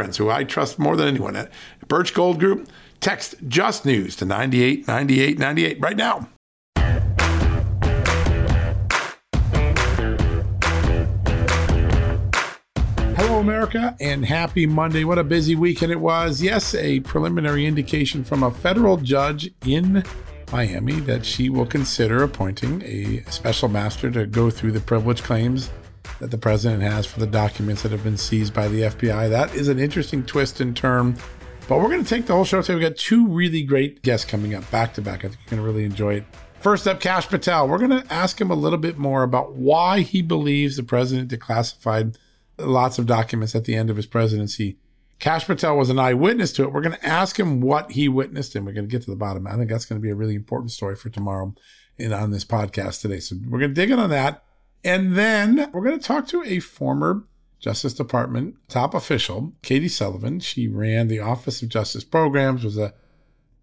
friends who I trust more than anyone at Birch Gold Group. Text Just News to 989898 right now. Hello, America, and happy Monday. What a busy weekend it was. Yes, a preliminary indication from a federal judge in Miami that she will consider appointing a special master to go through the privilege claims that the president has for the documents that have been seized by the FBI. That is an interesting twist and term. But we're going to take the whole show today. We've got two really great guests coming up back to back. I think you're going to really enjoy it. First up, Kash Patel. We're going to ask him a little bit more about why he believes the president declassified lots of documents at the end of his presidency. Kash Patel was an eyewitness to it. We're going to ask him what he witnessed, and we're going to get to the bottom. I think that's going to be a really important story for tomorrow and on this podcast today. So we're going to dig in on that. And then we're going to talk to a former Justice Department top official, Katie Sullivan. She ran the Office of Justice Programs, was a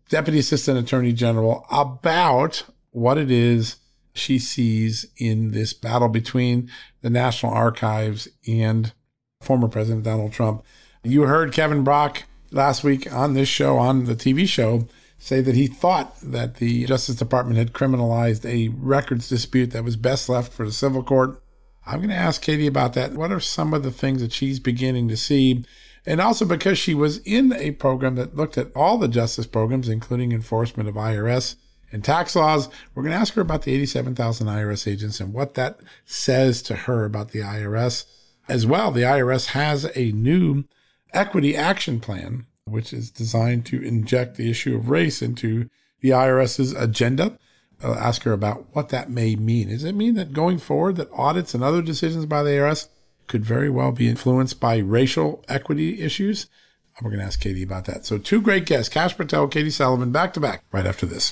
Deputy Assistant Attorney General, about what it is she sees in this battle between the National Archives and former President Donald Trump. You heard Kevin Brock last week on this show, on the TV show, say that he thought that the Justice Department had criminalized a records dispute that was best left for the civil court. I'm going to ask Katie about that. What are some of the things that she's beginning to see? And also because she was in a program that looked at all the justice programs, including enforcement of IRS and tax laws, we're going to ask her about the 87,000 IRS agents and what that says to her about the IRS. As well, the IRS has a new equity action plan which is designed to inject the issue of race into the IRS's agenda. I'll ask her about what that may mean. Does it mean that going forward, that audits and other decisions by the IRS could very well be influenced by racial equity issues? We're going to ask Katie about that. So, two great guests, Kash Patel, Katie Sullivan, back to back right after this.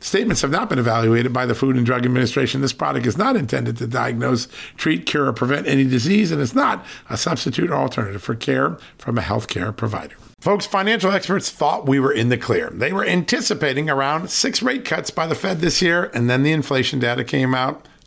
Statements have not been evaluated by the Food and Drug Administration. This product is not intended to diagnose, treat, cure, or prevent any disease, and is not a substitute or alternative for care from a healthcare provider. Folks, financial experts thought we were in the clear. They were anticipating around six rate cuts by the Fed this year, and then the inflation data came out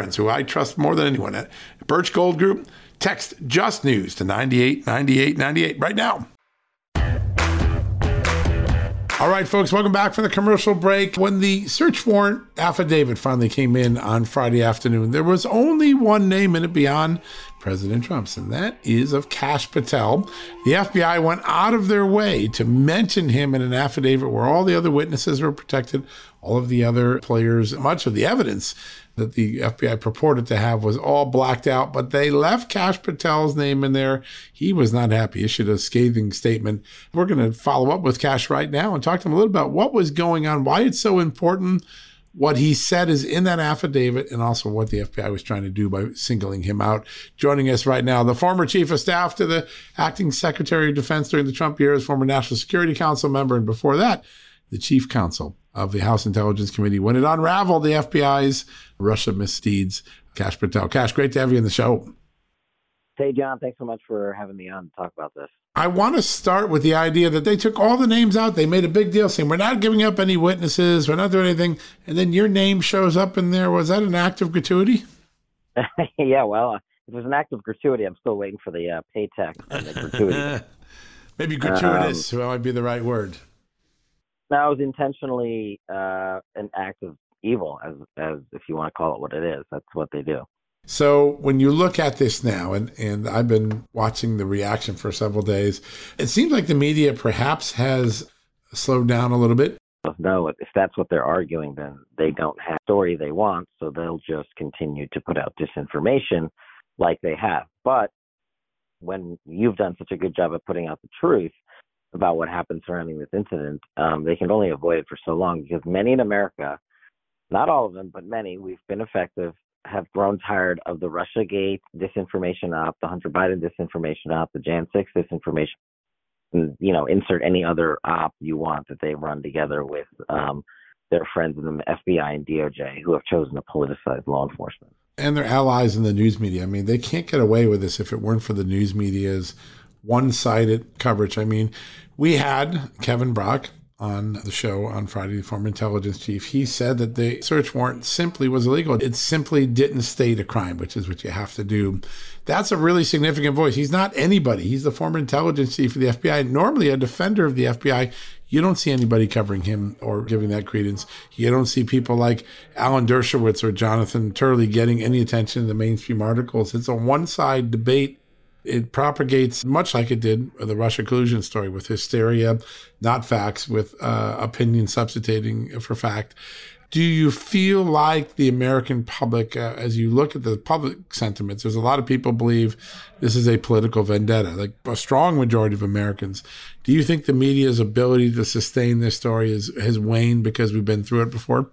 friends who I trust more than anyone at Birch Gold Group. Text Just News to 989898 right now. All right, folks, welcome back from the commercial break. When the search warrant affidavit finally came in on Friday afternoon, there was only one name in it beyond President Trump's, and that is of Kash Patel. The FBI went out of their way to mention him in an affidavit where all the other witnesses were protected, all of the other players, much of the evidence that the FBI purported to have was all blacked out, but they left Kash Patel's name in there. He was not happy, issued a scathing statement. We're going to follow up with Kash right now and talk to him a little about what was going on, why it's so important, what he said is in that affidavit, and also what the FBI was trying to do by singling him out. Joining us right now, the former chief of staff to the acting secretary of defense during the Trump years, former National Security Council member, and before that, the chief counsel of the House Intelligence Committee when it unraveled the FBI's Russia misdeeds. Kash Patel. Kash, great to have you in the show. Hey, John, thanks so much for having me on to talk about this. I want to start with the idea that they took all the names out. They made a big deal saying, we're not giving up any witnesses, we're not doing anything. And then your name shows up in there. Was that an act of gratuity? yeah, well, if it was an act of gratuity, I'm still waiting for the uh, pay text and the gratuity. Maybe gratuitous um, might be the right word. That was intentionally uh, an act of evil, as as if you want to call it what it is. That's what they do. So when you look at this now, and, and I've been watching the reaction for several days, it seems like the media perhaps has slowed down a little bit. No, if that's what they're arguing, then they don't have the story they want, so they'll just continue to put out disinformation like they have. But when you've done such a good job of putting out the truth, about what happened surrounding this incident, um, they can only avoid it for so long because many in America, not all of them, but many, we've been effective, have grown tired of the Russiagate disinformation op, the Hunter Biden disinformation op, the Jan 6 disinformation, and, you know, insert any other op you want that they run together with um, their friends in the FBI and DOJ who have chosen to politicize law enforcement. And their allies in the news media. I mean, they can't get away with this if it weren't for the news media's one sided coverage. I mean, we had Kevin Brock on the show on Friday, the former intelligence chief. He said that the search warrant simply was illegal. It simply didn't state a crime, which is what you have to do. That's a really significant voice. He's not anybody. He's the former intelligence chief of the FBI, normally a defender of the FBI. You don't see anybody covering him or giving that credence. You don't see people like Alan Dershowitz or Jonathan Turley getting any attention in the mainstream articles. It's a one side debate it propagates much like it did the Russia collusion story with hysteria, not facts, with uh, opinion substituting for fact. Do you feel like the American public, uh, as you look at the public sentiments, there's a lot of people believe this is a political vendetta, like a strong majority of Americans. Do you think the media's ability to sustain this story is, has waned because we've been through it before?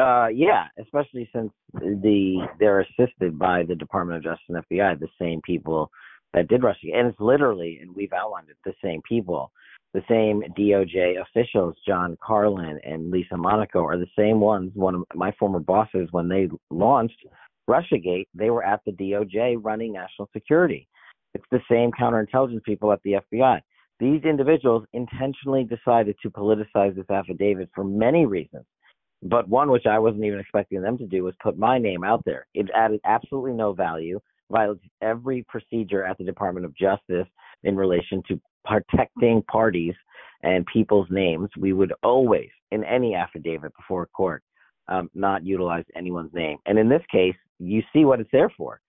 Uh, yeah, especially since the they're assisted by the Department of Justice and FBI, the same people that did Russia, and it's literally, and we've outlined it, the same people, the same DOJ officials, John Carlin and Lisa Monaco, are the same ones. One of my former bosses, when they launched RussiaGate, they were at the DOJ running national security. It's the same counterintelligence people at the FBI. These individuals intentionally decided to politicize this affidavit for many reasons but one which I wasn't even expecting them to do was put my name out there. It added absolutely no value, violates every procedure at the Department of Justice in relation to protecting parties and people's names. We would always, in any affidavit before court, um, not utilize anyone's name. And in this case, you see what it's there for.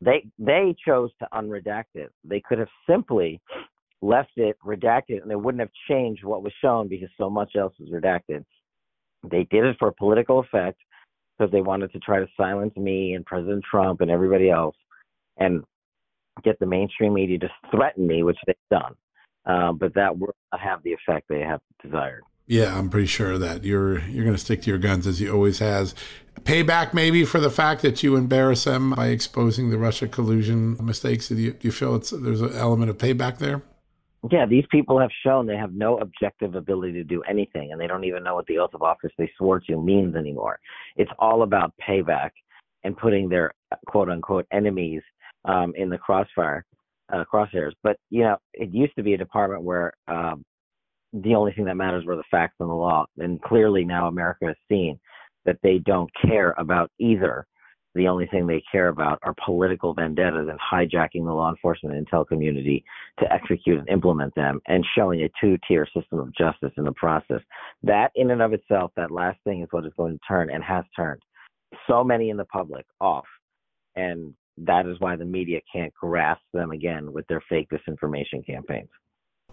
They they chose to unredact it. They could have simply left it redacted, and it wouldn't have changed what was shown because so much else was redacted. They did it for political effect because they wanted to try to silence me and President Trump and everybody else and get the mainstream media to threaten me, which they've done. Uh, but that will not have the effect they have desired. Yeah, I'm pretty sure of that. You're you're going to stick to your guns as you always has. Payback maybe for the fact that you embarrass them by exposing the Russia collusion mistakes. Do you, do you feel it's there's an element of payback there? Yeah, these people have shown they have no objective ability to do anything, and they don't even know what the oath of office they swore to means anymore. It's all about payback and putting their quote unquote enemies um, in the crossfire, uh, crosshairs. But you know, it used to be a department where um, the only thing that matters were the facts and the law, and clearly now America has seen that they don't care about either the only thing they care about are political vendettas and hijacking the law enforcement and intel community to execute and implement them and showing a two tier system of justice in the process. That, in and of itself, that last thing is what is going to turn and has turned so many in the public off. And that is why the media can't grasp them again with their fake disinformation campaigns.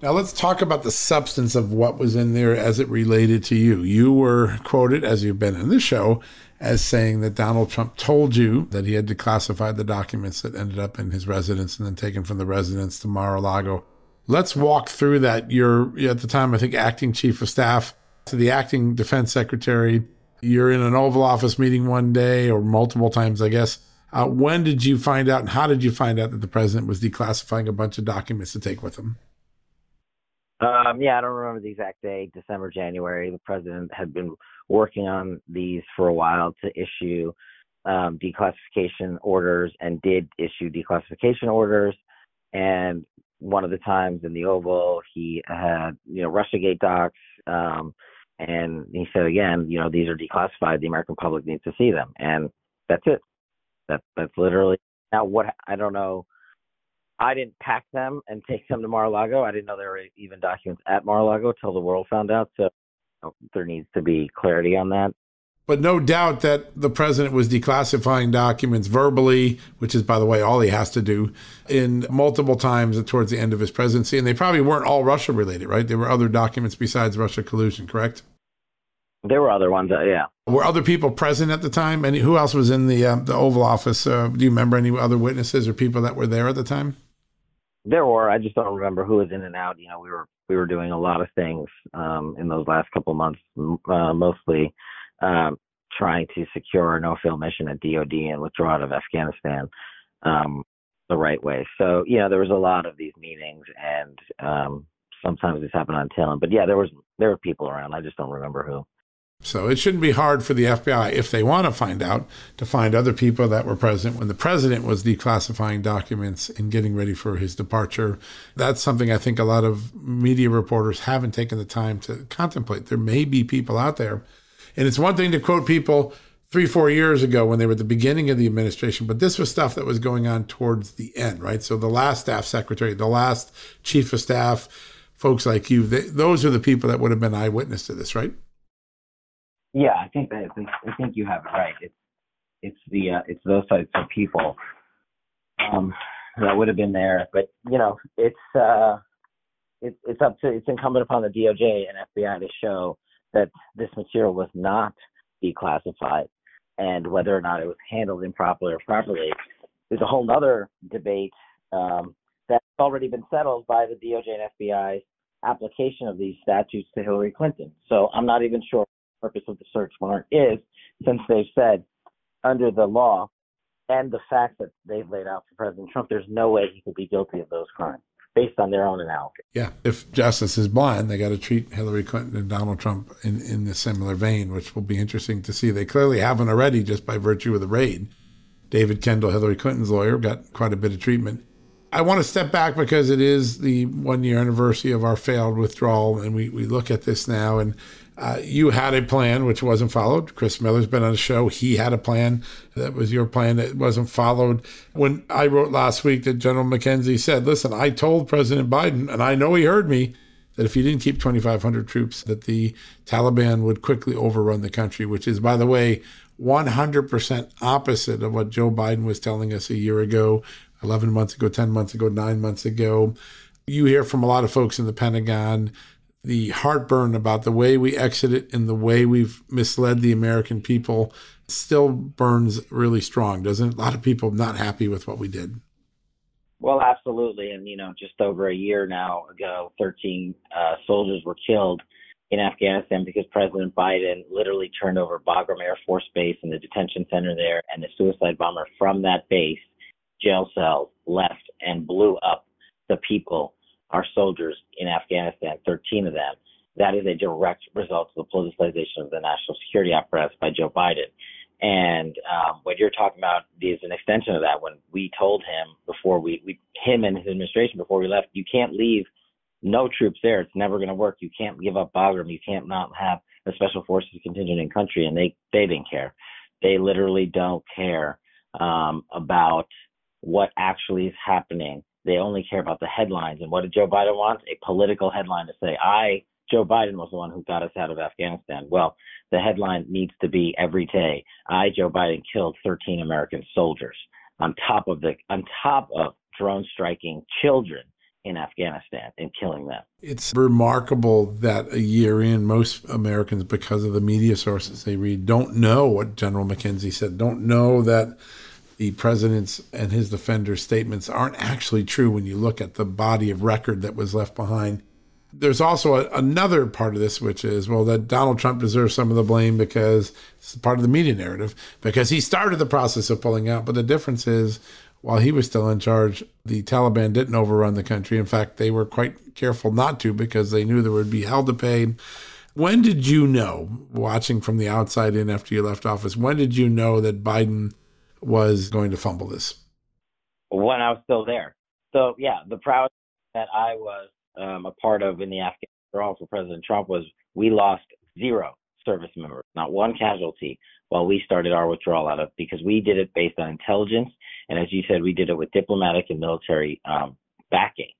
Now let's talk about the substance of what was in there as it related to you. You were quoted, as you've been in the show, as saying that Donald Trump told you that he had declassified the documents that ended up in his residence and then taken from the residence to Mar-a-Lago. Let's walk through that. You're at the time, I think, acting chief of staff to the acting defense secretary. You're in an Oval Office meeting one day or multiple times, I guess. Uh, when did you find out and how did you find out that the president was declassifying a bunch of documents to take with him? Um, yeah, I don't remember the exact date, December, January. The president had been working on these for a while to issue um, declassification orders and did issue declassification orders. And one of the times in the Oval, he had, you know, Russiagate docs. Um, and he said again, you know, these are declassified. The American public needs to see them. And that's it. That, that's literally now what I don't know I didn't pack them and take them to Mar-a-Lago. I didn't know there were even documents at Mar-a-Lago until the world found out. So there needs to be clarity on that. But no doubt that the president was declassifying documents verbally, which is, by the way, all he has to do in multiple times towards the end of his presidency. And they probably weren't all Russia related, right? There were other documents besides Russia collusion, correct? There were other ones, uh, yeah. Were other people present at the time? And who else was in the uh, the Oval Office? Uh, do you remember any other witnesses or people that were there at the time? There were. I just don't remember who was in and out. You know, we were we were doing a lot of things um, in those last couple months, uh, mostly um, trying to secure a no-fail mission at DoD and withdraw out of Afghanistan um, the right way. So, you know, there was a lot of these meetings, and um, sometimes this happened on tail end. But yeah, there was there were people around. I just don't remember who. So it shouldn't be hard for the FBI, if they want to find out, to find other people that were present when the president was declassifying documents and getting ready for his departure. That's something I think a lot of media reporters haven't taken the time to contemplate. There may be people out there. And it's one thing to quote people three, four years ago when they were at the beginning of the administration, but this was stuff that was going on towards the end, right? So the last staff secretary, the last chief of staff, folks like you, they, those are the people that would have been eyewitness to this, right? Yeah, I think that I think you have it right. It's it's the uh, it's those types of people um, that would have been there. But you know, it's uh, it's it's up to it's incumbent upon the DOJ and FBI to show that this material was not declassified, and whether or not it was handled improperly or properly is a whole other debate um, that's already been settled by the DOJ and FBI's application of these statutes to Hillary Clinton. So I'm not even sure purpose of the search warrant is, since they've said under the law and the fact that they've laid out for President Trump, there's no way he could be guilty of those crimes based on their own analysis. Yeah, if justice is blind, they got to treat Hillary Clinton and Donald Trump in, in a similar vein, which will be interesting to see. They clearly haven't already just by virtue of the raid. David Kendall, Hillary Clinton's lawyer, got quite a bit of treatment. I want to step back because it is the one year anniversary of our failed withdrawal, and we, we look at this now. And uh, you had a plan which wasn't followed. Chris Miller's been on the show. He had a plan that was your plan that wasn't followed. When I wrote last week that General McKenzie said, "Listen, I told President Biden, and I know he heard me." That if he didn't keep 2,500 troops, that the Taliban would quickly overrun the country, which is, by the way, 100% opposite of what Joe Biden was telling us a year ago, 11 months ago, 10 months ago, nine months ago. You hear from a lot of folks in the Pentagon the heartburn about the way we exited and the way we've misled the American people still burns really strong, doesn't it? A lot of people not happy with what we did. Well, absolutely. And, you know, just over a year now ago, 13 uh, soldiers were killed in Afghanistan because President Biden literally turned over Bagram Air Force Base and the detention center there, and the suicide bomber from that base, jail cells, left and blew up the people, our soldiers in Afghanistan, 13 of them. That is a direct result of the politicization of the national security apparatus by Joe Biden. And um, what you're talking about is an extension of that. When we told him before we, we, him and his administration before we left, you can't leave no troops there. It's never going to work. You can't give up Bagram. You can't not have a special forces contingent in country. And they they didn't care. They literally don't care um, about what actually is happening. They only care about the headlines. And what did Joe Biden want? A political headline to say, I Joe Biden was the one who got us out of Afghanistan. Well, the headline needs to be every day. I, Joe Biden, killed 13 American soldiers on top of the on top of drone striking children in Afghanistan and killing them. It's remarkable that a year in, most Americans, because of the media sources they read, don't know what General McKenzie said, don't know that the president's and his defender's statements aren't actually true when you look at the body of record that was left behind there's also a, another part of this, which is, well, that Donald Trump deserves some of the blame because it's part of the media narrative, because he started the process of pulling out. But the difference is, while he was still in charge, the Taliban didn't overrun the country. In fact, they were quite careful not to because they knew there would be hell to pay. When did you know, watching from the outside in after you left office, when did you know that Biden was going to fumble this? When I was still there. So, yeah, the proud that I was um, a part of in the Afghan withdrawal for President Trump was we lost zero service members, not one casualty, while we started our withdrawal out of because we did it based on intelligence, and as you said, we did it with diplomatic and military um, backing.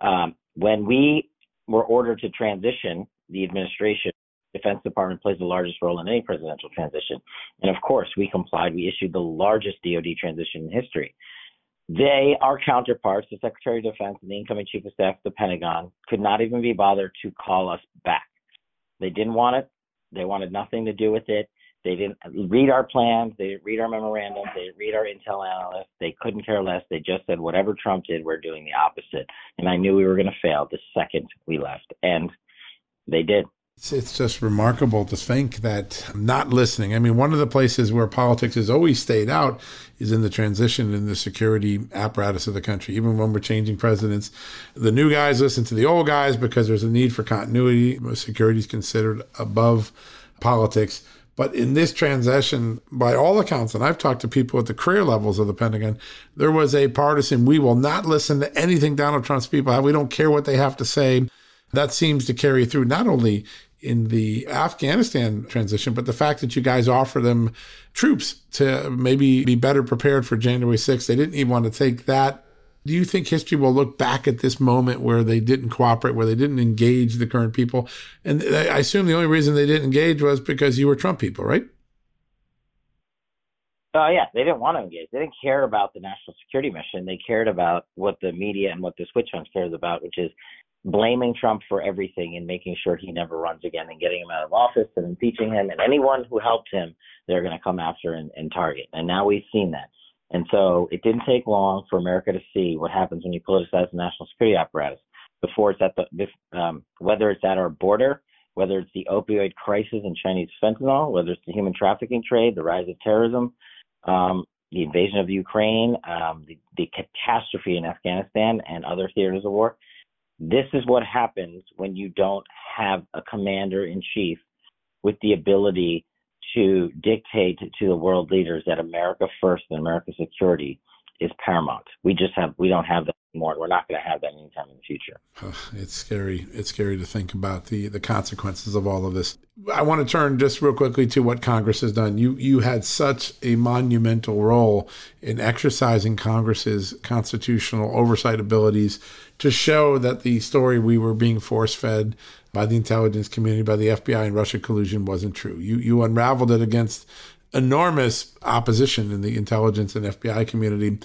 Um, when we were ordered to transition the administration, Defense Department plays the largest role in any presidential transition, and of course we complied. We issued the largest DoD transition in history. They, our counterparts, the Secretary of Defense and the incoming Chief of Staff, the Pentagon, could not even be bothered to call us back. They didn't want it. They wanted nothing to do with it. They didn't read our plans. They didn't read our memorandums. They didn't read our intel analysts. They couldn't care less. They just said, whatever Trump did, we're doing the opposite. And I knew we were going to fail the second we left. And they did. It's, just remarkable to think that not listening. I mean, one of the places where politics has always stayed out is in the transition in the security apparatus of the country. Even when we're changing presidents, the new guys listen to the old guys because there's a need for continuity. Security is considered above politics. But in this transition, by all accounts, and I've talked to people at the career levels of the Pentagon, there was a partisan, we will not listen to anything Donald Trump's people have. We don't care what they have to say. That seems to carry through not only in the Afghanistan transition, but the fact that you guys offer them troops to maybe be better prepared for January 6th. They didn't even want to take that. Do you think history will look back at this moment where they didn't cooperate, where they didn't engage the current people? And I assume the only reason they didn't engage was because you were Trump people, right? Oh, uh, yeah. They didn't want to engage. They didn't care about the national security mission. They cared about what the media and what the switch funds cares about, which is blaming Trump for everything and making sure he never runs again and getting him out of office and impeaching him. And anyone who helped him, they're going to come after and, and target. And now we've seen that. And so it didn't take long for America to see what happens when you politicize the national security apparatus. Before it's at the, um, whether it's at our border, whether it's the opioid crisis and Chinese fentanyl, whether it's the human trafficking trade, the rise of terrorism, um, the invasion of Ukraine, um, the, the catastrophe in Afghanistan and other theaters of war this is what happens when you don't have a commander in chief with the ability to dictate to the world leaders that America first and America security is paramount. We just have we don't have that anymore. We're not going to have that anytime in the future. It's scary. It's scary to think about the the consequences of all of this. I want to turn just real quickly to what Congress has done. You you had such a monumental role in exercising Congress's constitutional oversight abilities to show that the story we were being force fed by the intelligence community, by the FBI and Russia collusion wasn't true. You you unraveled it against enormous opposition in the intelligence and FBI community.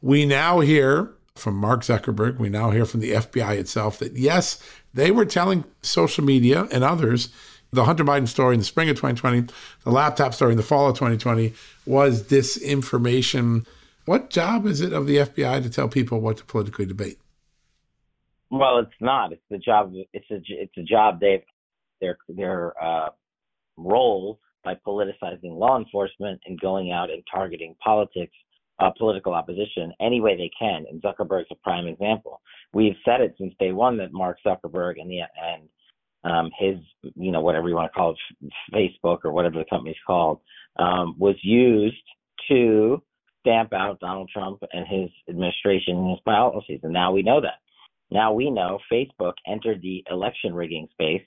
We now hear from Mark Zuckerberg, we now hear from the FBI itself that yes, they were telling social media and others the Hunter Biden story in the spring of 2020, the laptop story in the fall of 2020 was disinformation. What job is it of the FBI to tell people what to politically debate? Well, it's not. It's the job. It's a it's a job they've their their uh, roles by politicizing law enforcement and going out and targeting politics, uh, political opposition any way they can. And Zuckerberg's a prime example. We've said it since day one that Mark Zuckerberg and the and um, his, you know, whatever you want to call it, Facebook or whatever the company's called, um, was used to stamp out Donald Trump and his administration and his policies. And now we know that. Now we know Facebook entered the election rigging space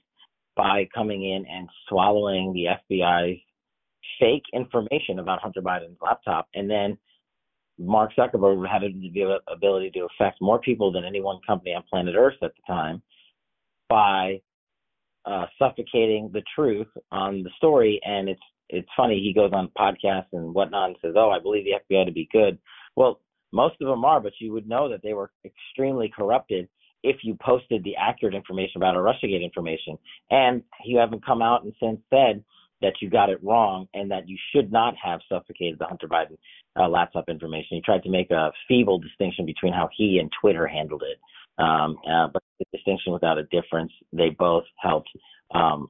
by coming in and swallowing the FBI's fake information about Hunter Biden's laptop. And then Mark Zuckerberg had the ability to affect more people than any one company on planet Earth at the time by uh, suffocating the truth on the story. And it's it's funny he goes on podcasts and whatnot and says, "Oh, I believe the FBI to be good." Well, most of them are, but you would know that they were extremely corrupted if you posted the accurate information about a RussiaGate information. And you haven't come out and since said that you got it wrong and that you should not have suffocated the Hunter Biden uh, laptop information. He tried to make a feeble distinction between how he and Twitter handled it. Um, uh, but the distinction without a difference, they both helped um,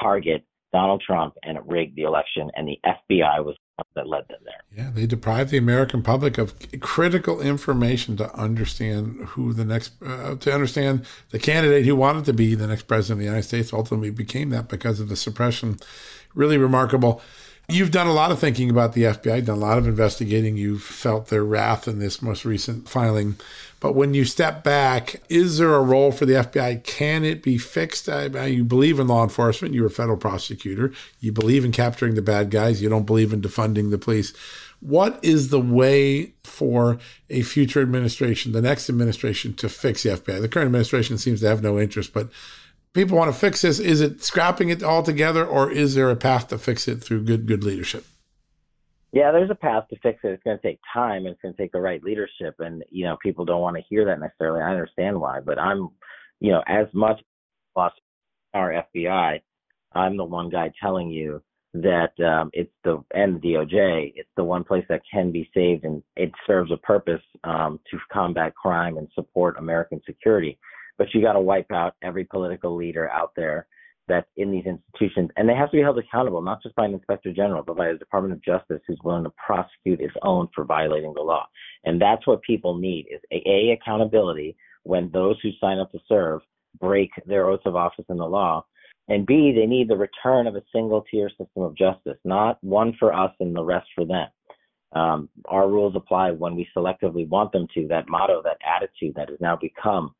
target Donald Trump and rigged the election, and the FBI was one that led them there. Yeah, they deprived the American public of critical information to understand who the next, uh, to understand the candidate who wanted to be the next president of the United States. Ultimately, became that because of the suppression. Really remarkable. You've done a lot of thinking about the FBI, done a lot of investigating. You've felt their wrath in this most recent filing. But when you step back, is there a role for the FBI? Can it be fixed? I, you believe in law enforcement. You're a federal prosecutor. You believe in capturing the bad guys. You don't believe in defunding the police. What is the way for a future administration, the next administration, to fix the FBI? The current administration seems to have no interest, but people want to fix this. Is it scrapping it altogether, or is there a path to fix it through good, good leadership? Yeah, there's a path to fix it. It's going to take time. And it's going to take the right leadership, and you know, people don't want to hear that necessarily. I understand why, but I'm, you know, as much as our FBI, I'm the one guy telling you that um, it's the and the DOJ. It's the one place that can be saved, and it serves a purpose um, to combat crime and support American security but you got to wipe out every political leader out there that's in these institutions, and they have to be held accountable, not just by an inspector general, but by the Department of Justice, who's willing to prosecute its own for violating the law. And that's what people need: is a, a accountability when those who sign up to serve break their oaths of office in the law, and B, they need the return of a single tier system of justice, not one for us and the rest for them. Um, our rules apply when we selectively want them to. That motto, that attitude that has now become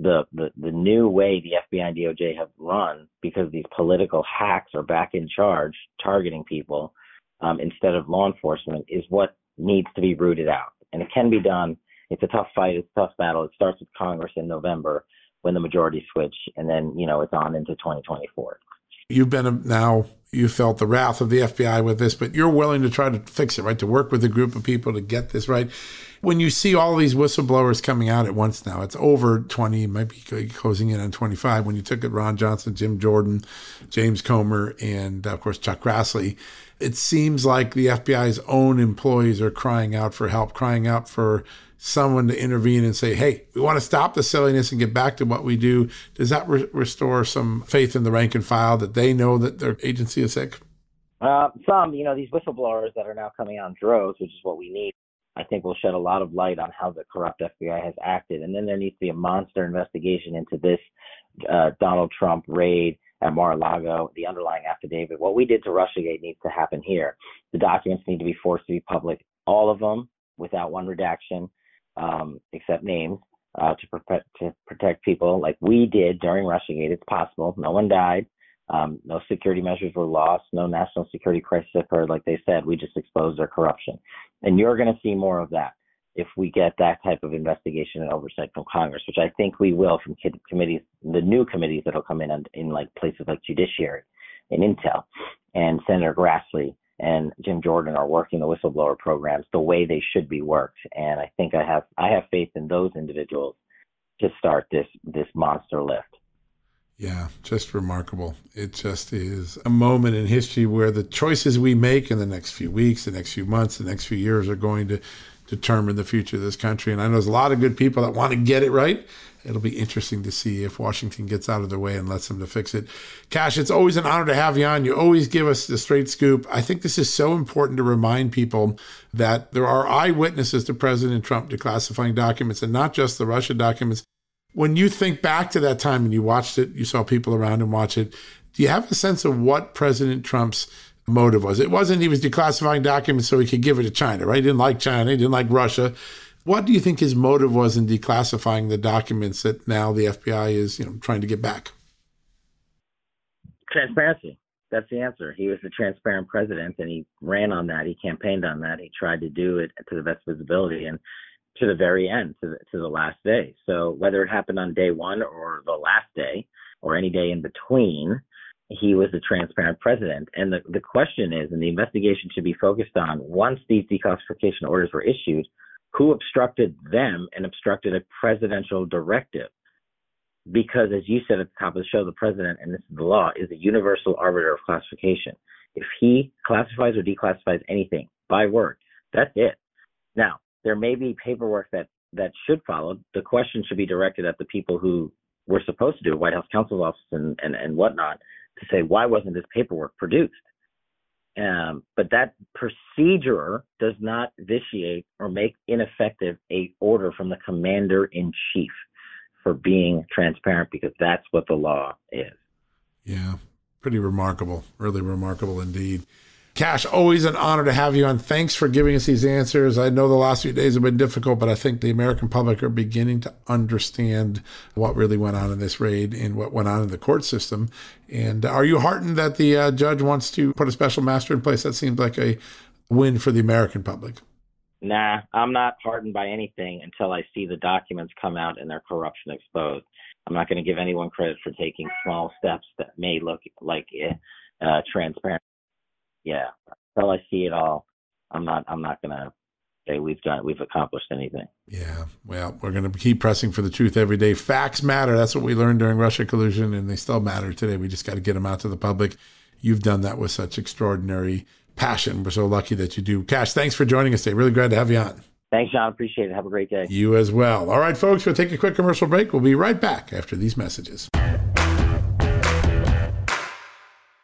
the, the, the new way the FBI and DOJ have run because these political hacks are back in charge targeting people um, instead of law enforcement is what needs to be rooted out. And it can be done. It's a tough fight. It's a tough battle. It starts with Congress in November when the majority switch, and then you know it's on into 2024. You've been now you felt the wrath of the FBI with this, but you're willing to try to fix it, right? To work with a group of people to get this right when you see all these whistleblowers coming out at once now, it's over 20, might be closing in on 25. When you took it, Ron Johnson, Jim Jordan, James Comer, and of course, Chuck Grassley, it seems like the FBI's own employees are crying out for help, crying out for someone to intervene and say, hey, we want to stop the silliness and get back to what we do. Does that re- restore some faith in the rank and file that they know that their agency is sick? Uh, some, you know, these whistleblowers that are now coming out in droves, which is what we need, I think will shed a lot of light on how the corrupt FBI has acted. And then there needs to be a monster investigation into this uh, Donald Trump raid at Mar-a-Lago, the underlying affidavit. What we did to RussiaGate needs to happen here. The documents need to be forced to be public, all of them, without one redaction, um, except names, uh, to, protect, to protect people like we did during RussiaGate. It's possible. No one died. Um, no security measures were lost. No national security crisis occurred. Like they said, we just exposed their corruption. And you're going to see more of that if we get that type of investigation and oversight from Congress, which I think we will from committees, the new committees that'll come in in like places like Judiciary and Intel, and Senator Grassley and Jim Jordan are working the whistleblower programs the way they should be worked. And I think I have I have faith in those individuals to start this this monster lift. Yeah, just remarkable. It just is a moment in history where the choices we make in the next few weeks, the next few months, the next few years are going to determine the future of this country. And I know there's a lot of good people that want to get it right. It'll be interesting to see if Washington gets out of their way and lets them to fix it. Kash, it's always an honor to have you on. You always give us the straight scoop. I think this is so important to remind people that there are eyewitnesses to President Trump declassifying documents and not just the Russia documents. When you think back to that time and you watched it, you saw people around and watch it. Do you have a sense of what President Trump's motive was? It wasn't he was declassifying documents so he could give it to China, right? He didn't like China, he didn't like Russia. What do you think his motive was in declassifying the documents that now the FBI is, you know, trying to get back? Transparency. That's the answer. He was a transparent president, and he ran on that. He campaigned on that. He tried to do it to the best visibility and to the very end, to the, to the last day. So whether it happened on day one or the last day or any day in between, he was a transparent president. And the, the question is, and the investigation should be focused on once these declassification orders were issued, who obstructed them and obstructed a presidential directive. Because, as you said at the top of the show, the president, and this is the law, is the universal arbiter of classification. If he classifies or declassifies anything by word, that's it. Now, there may be paperwork that, that should follow. The question should be directed at the people who were supposed to do it, White House counsel's office and, and, and whatnot, to say, why wasn't this paperwork produced? Um, but that procedure does not vitiate or make ineffective a order from the commander in chief for being transparent because that's what the law is. Yeah, pretty remarkable. Really remarkable indeed. Kash, always an honor to have you on. Thanks for giving us these answers. I know the last few days have been difficult, but I think the American public are beginning to understand what really went on in this raid and what went on in the court system. And are you heartened that the uh, judge wants to put a special master in place? That seems like a win for the American public. Nah, I'm not heartened by anything until I see the documents come out and their corruption exposed. I'm not going to give anyone credit for taking small steps that may look like uh, transparent yeah, until I see it all, I'm not I'm not gonna say we've done we've accomplished anything. Yeah, well, we're gonna keep pressing for the truth every day. Facts matter. That's what we learned during Russia collusion, and they still matter today. We just got to get them out to the public. You've done that with such extraordinary passion. We're so lucky that you do. Kash, thanks for joining us today. Really glad to have you on. Thanks, John. Appreciate it. Have a great day. You as well. All right, folks, we'll take a quick commercial break. We'll be right back after these messages.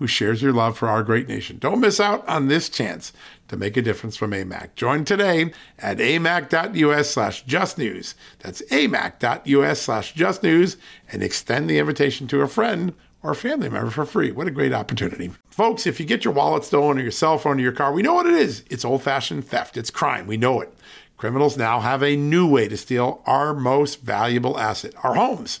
who shares your love for our great nation. Don't miss out on this chance to make a difference from AMAC. Join today at amac.us slash justnews. That's amac.us slash justnews and extend the invitation to a friend or a family member for free. What a great opportunity. Folks, if you get your wallet stolen or your cell phone or your car, we know what it is. It's old fashioned theft, it's crime. We know it. Criminals now have a new way to steal our most valuable asset, our homes.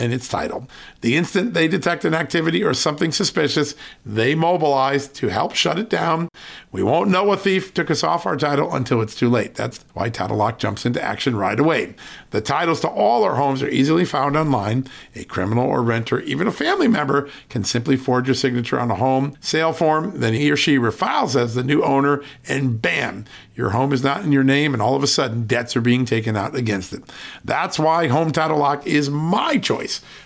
and its title. The instant they detect an activity or something suspicious, they mobilize to help shut it down. We won't know a thief took us off our title until it's too late. That's why Title Lock jumps into action right away. The titles to all our homes are easily found online. A criminal or renter, even a family member, can simply forge a signature on a home sale form. Then he or she refiles as the new owner, and bam, your home is not in your name, and all of a sudden debts are being taken out against it. That's why Home Title Lock is my choice.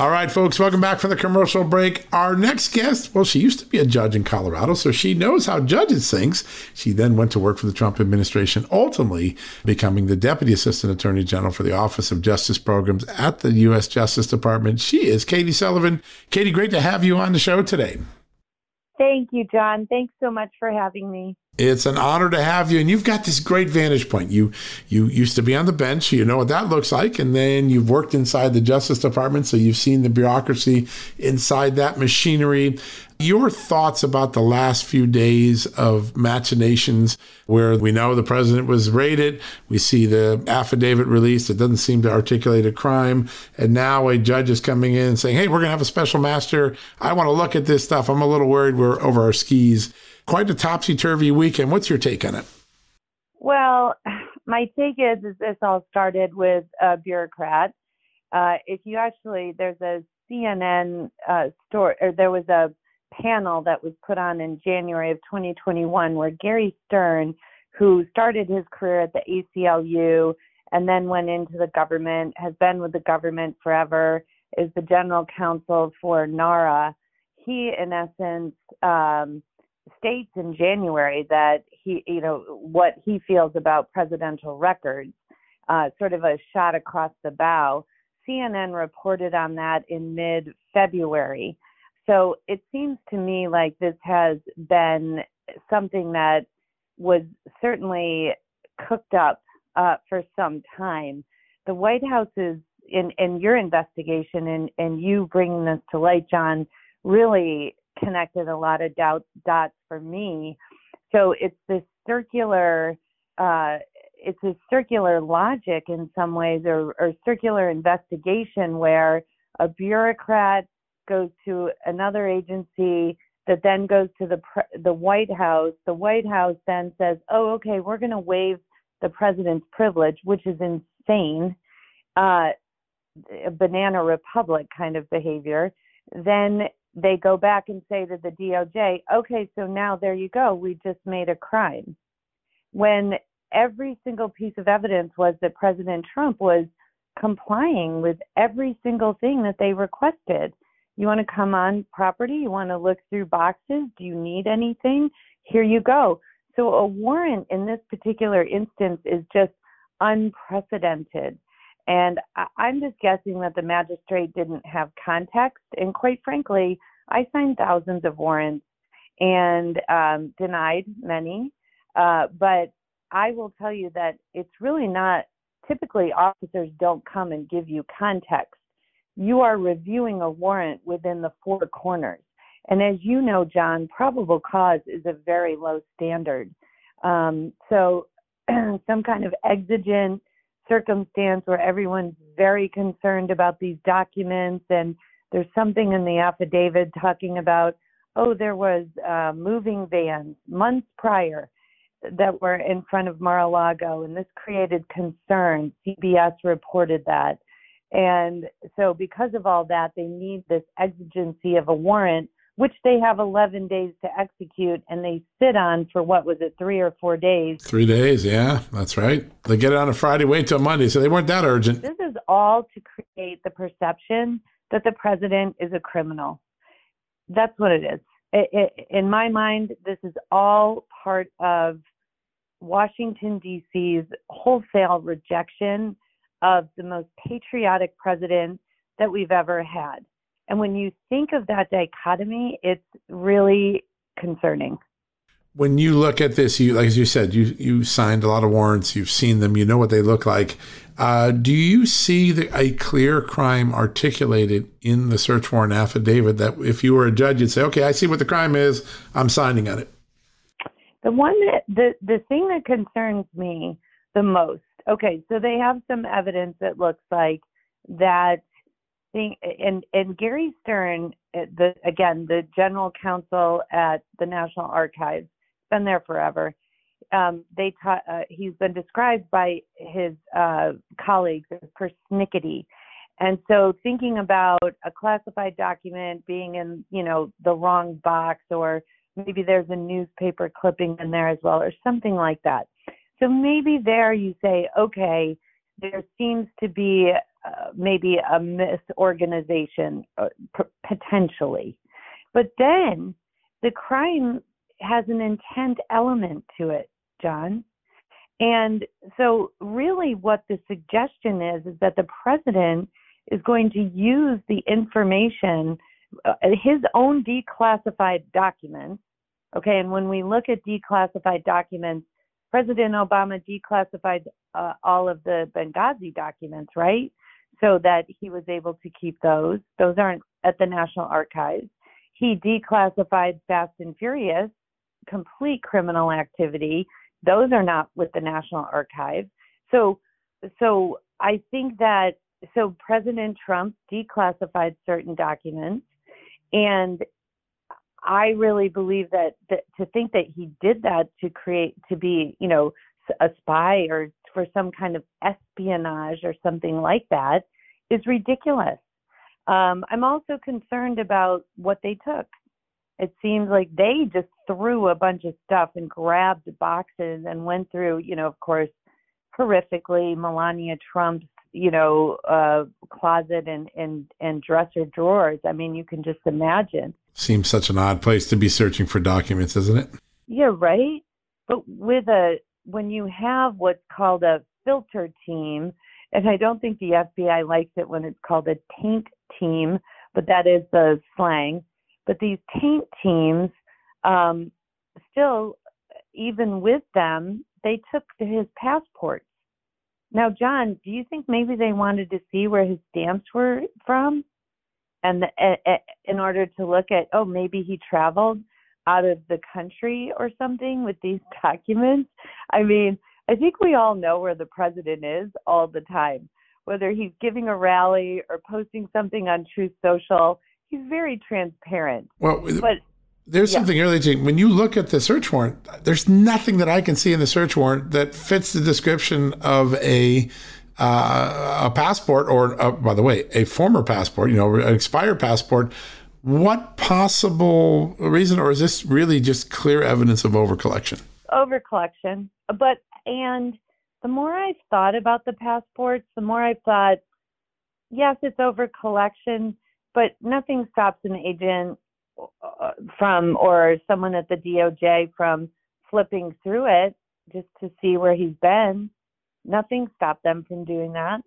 All right, folks, welcome back from the commercial break. Our next guest, well, she used to be a judge in Colorado, so she knows how judges think. She then went to work for the Trump administration, ultimately becoming the Deputy Assistant Attorney General for the Office of Justice Programs at the U.S. Justice Department. She is Katie Sullivan. Katie, great to have you on the show today. Thank you, John. Thanks so much for having me. It's an honor to have you, and you've got this great vantage point. You you used to be on the bench, you know what that looks like, and then you've worked inside the Justice Department, so you've seen the bureaucracy inside that machinery. Your thoughts about the last few days of machinations where we know the president was raided, we see the affidavit released, it doesn't seem to articulate a crime, and now a judge is coming in and saying, Hey, we're going to have a special master. I want to look at this stuff. I'm a little worried we're over our skis quite a topsy turvy weekend. What's your take on it? Well, my take is, is this all started with a bureaucrat. Uh, if you actually, there's a CNN uh, story, or there was a panel that was put on in January of 2021 where Gary Stern, who started his career at the ACLU and then went into the government, has been with the government forever, is the general counsel for NARA. He, in essence, um, states in January that he, you know, what he feels about presidential records, uh, sort of a shot across the bow. CNN reported on that in mid February. So it seems to me like this has been something that was certainly cooked up uh, for some time. The White House is in, in your investigation and, and you bringing this to light, John, really connected a lot of doubt, dots for me. So it's this circular, uh, it's a circular logic in some ways, or, or circular investigation where a bureaucrat goes to another agency that then goes to the the White House. The White House then says, "Oh, okay, we're going to waive the president's privilege," which is insane, uh, a banana republic kind of behavior. Then they go back and say to the DOJ, okay, so now there you go, we just made a crime. When every single piece of evidence was that President Trump was complying with every single thing that they requested. You want to come on property? You want to look through boxes? Do you need anything? Here you go. So a warrant in this particular instance is just unprecedented. And I'm just guessing that the magistrate didn't have context. And quite frankly, I signed thousands of warrants and um, denied many. Uh, but I will tell you that it's really not typically officers don't come and give you context. You are reviewing a warrant within the four corners. And as you know, John, probable cause is a very low standard. Um, so, some kind of exigent circumstance where everyone's very concerned about these documents and there's something in the affidavit talking about oh there was uh, moving vans months prior that were in front of mar-a-lago and this created concern. Cbs reported that. And so because of all that they need this exigency of a warrant which they have 11 days to execute and they sit on for what was it three or four days. Three days yeah that's right. They get it on a friday wait till monday. So they weren't that urgent. This is all to create the perception that the president is a criminal. That's what it is. It, it, in my mind this is all part of washington d.c.'s wholesale rejection of the most patriotic president that we've ever had and when you think of that dichotomy, it's really concerning. When you look at this, you like as you said, you you signed a lot of warrants. You've seen them. You know what they look like. Uh, do you see the, a clear crime articulated in the search warrant affidavit that if you were a judge, you'd say, "Okay, I see what the crime is. I'm signing on it." The one that the the thing that concerns me the most. Okay, so they have some evidence that looks like that thing and and Gary Stern, uh, the again the general counsel at the National Archives, been there forever. um, they ta- uh, he's been described by his uh, colleagues as persnickety. And so thinking about a classified document being in, you know, the wrong box or maybe there's a newspaper clipping in there as well or something like that. So maybe there you say, okay, there seems to be uh, maybe a misorganization uh, p- potentially. But then the crime has an intent element to it, John. And so, really, what the suggestion is is that the president is going to use the information, uh, his own declassified documents. Okay, and when we look at declassified documents, President Obama declassified uh, all of the Benghazi documents, right? So that he was able to keep those. Those aren't at the National Archives. He declassified Fast and Furious complete criminal activity. Those are not with the National Archives. So, so I think that so President Trump declassified certain documents, and I really believe that, that to think that he did that to create to be you know a spy or for some kind of espionage or something like that is ridiculous. Um, I'm also concerned about what they took it seems like they just threw a bunch of stuff and grabbed boxes and went through, you know, of course, horrifically Melania Trump's, you know, uh, closet and, and, and dresser drawers. I mean, you can just imagine. Seems such an odd place to be searching for documents, isn't it? Yeah, right. But with a, when you have what's called a filter team, and I don't think the FBI likes it when it's called a taint team, but that is the slang but these taint teams, um, still, even with them, they took his passports. Now, John, do you think maybe they wanted to see where his stamps were from, and the, uh, in order to look at, oh, maybe he traveled out of the country or something with these documents? I mean, I think we all know where the president is all the time, whether he's giving a rally or posting something on Truth Social he's very transparent. Well, but there's yeah. something early when you look at the search warrant. There's nothing that I can see in the search warrant that fits the description of a uh, a passport or, uh, by the way, a former passport. You know, an expired passport. What possible reason, or is this really just clear evidence of overcollection? Overcollection, but and the more I've thought about the passports, the more I've thought, yes, it's overcollection but nothing stops an agent uh, from or someone at the DOJ from flipping through it just to see where he's been. Nothing stopped them from doing that.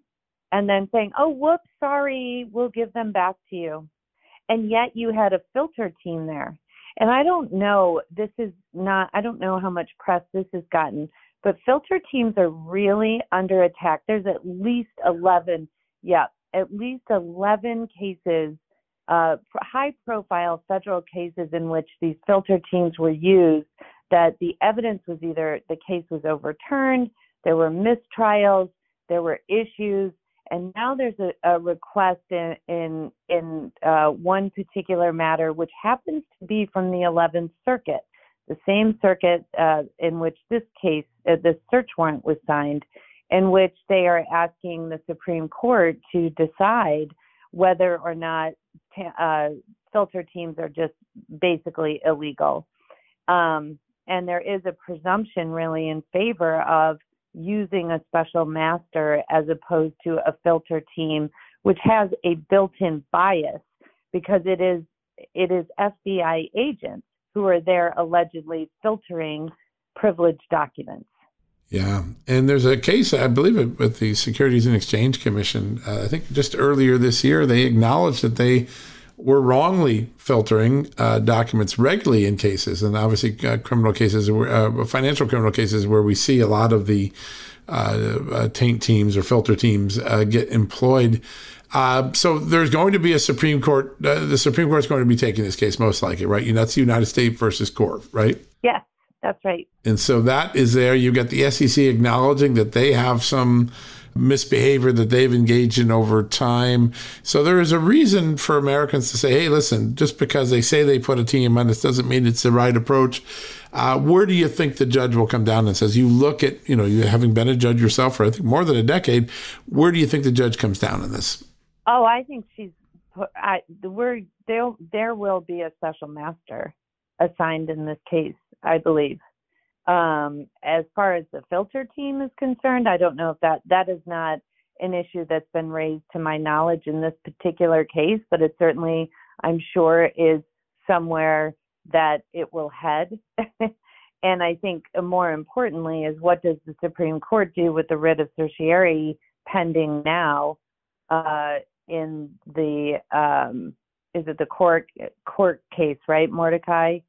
And then saying, oh, whoops, sorry, we'll give them back to you. And yet you had a filter team there. And I don't know, this is not, I don't know how much press this has gotten, but filter teams are really under attack. There's at least 11, yeah, at least 11 cases, uh, high profile federal cases in which these filter teams were used, that the evidence was either the case was overturned, there were mistrials, there were issues, and now there's a, a request in in, in uh, one particular matter, which happens to be from the 11th Circuit, the same circuit uh, in which this case, uh, this search warrant was signed in which they are asking the Supreme Court to decide whether or not uh, filter teams are just basically illegal. Um, and there is a presumption really in favor of using a special master as opposed to a filter team, which has a built-in bias because it is it is FBI agents who are there allegedly filtering privileged documents. Yeah, and there's a case, I believe, it with the Securities and Exchange Commission. Uh, I think just earlier this year, they acknowledged that they were wrongly filtering uh, documents regularly in cases, and obviously uh, criminal cases, uh, financial criminal cases, where we see a lot of the uh, uh, taint teams or filter teams get employed. so there's going to be a Supreme Court. the Supreme Court is going to be taking this case most likely, right? And that's the United States versus Korf, right? Yes. That's right. And so that is there. You've got the SEC acknowledging that they have some misbehavior that they've engaged in over time. So there is a reason for Americans to say, hey, listen, just because they say they put a team on this doesn't mean it's the right approach. Uh, where do you think the judge will come down and says, you look at, you know, you having been a judge yourself for I think more than a decade, where do you think the judge comes down on this? Oh, I think she's. I, word there. There will be a special master assigned in this case, I believe. Um, as far as the filter team is concerned, I don't know if that that is not an issue that's been raised to my knowledge in this particular case, but it certainly, I'm sure, is somewhere that it will head. and I think more importantly is what does the Supreme Court do with the writ of certiorari pending now uh, in the um, is it the court court case right Mordecai